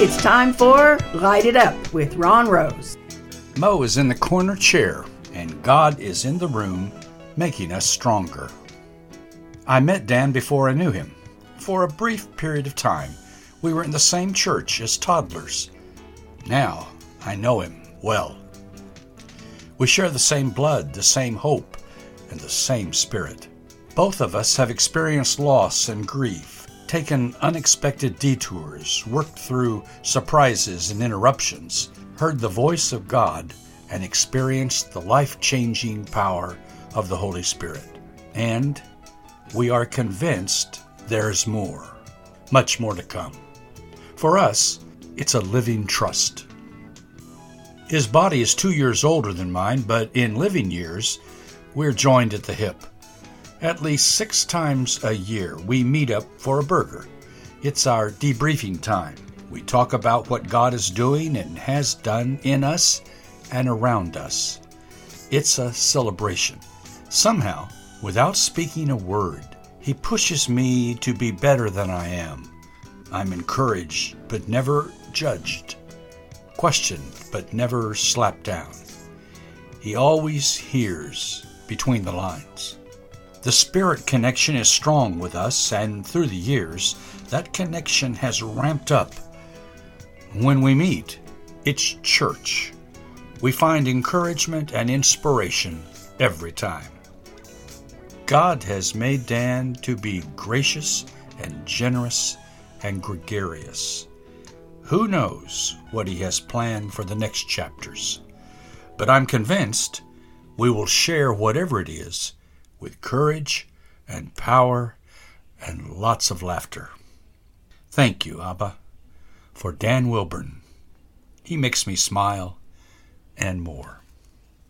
It's time for Light It Up with Ron Rose. Mo is in the corner chair, and God is in the room, making us stronger. I met Dan before I knew him. For a brief period of time, we were in the same church as toddlers. Now, I know him well. We share the same blood, the same hope, and the same spirit. Both of us have experienced loss and grief, taken unexpected detours, worked through surprises and interruptions, heard the voice of God, and experienced the life changing power of the Holy Spirit. And we are convinced there's more, much more to come. For us, it's a living trust. His body is two years older than mine, but in living years, we're joined at the hip. At least six times a year, we meet up for a burger. It's our debriefing time. We talk about what God is doing and has done in us and around us. It's a celebration. Somehow, without speaking a word, He pushes me to be better than I am. I'm encouraged, but never judged questioned but never slapped down. He always hears between the lines. The spirit connection is strong with us, and through the years, that connection has ramped up. When we meet, it's church. We find encouragement and inspiration every time. God has made Dan to be gracious and generous and gregarious. Who knows what he has planned for the next chapters? But I'm convinced we will share whatever it is with courage and power and lots of laughter. Thank you, Abba, for Dan Wilburn. He makes me smile and more.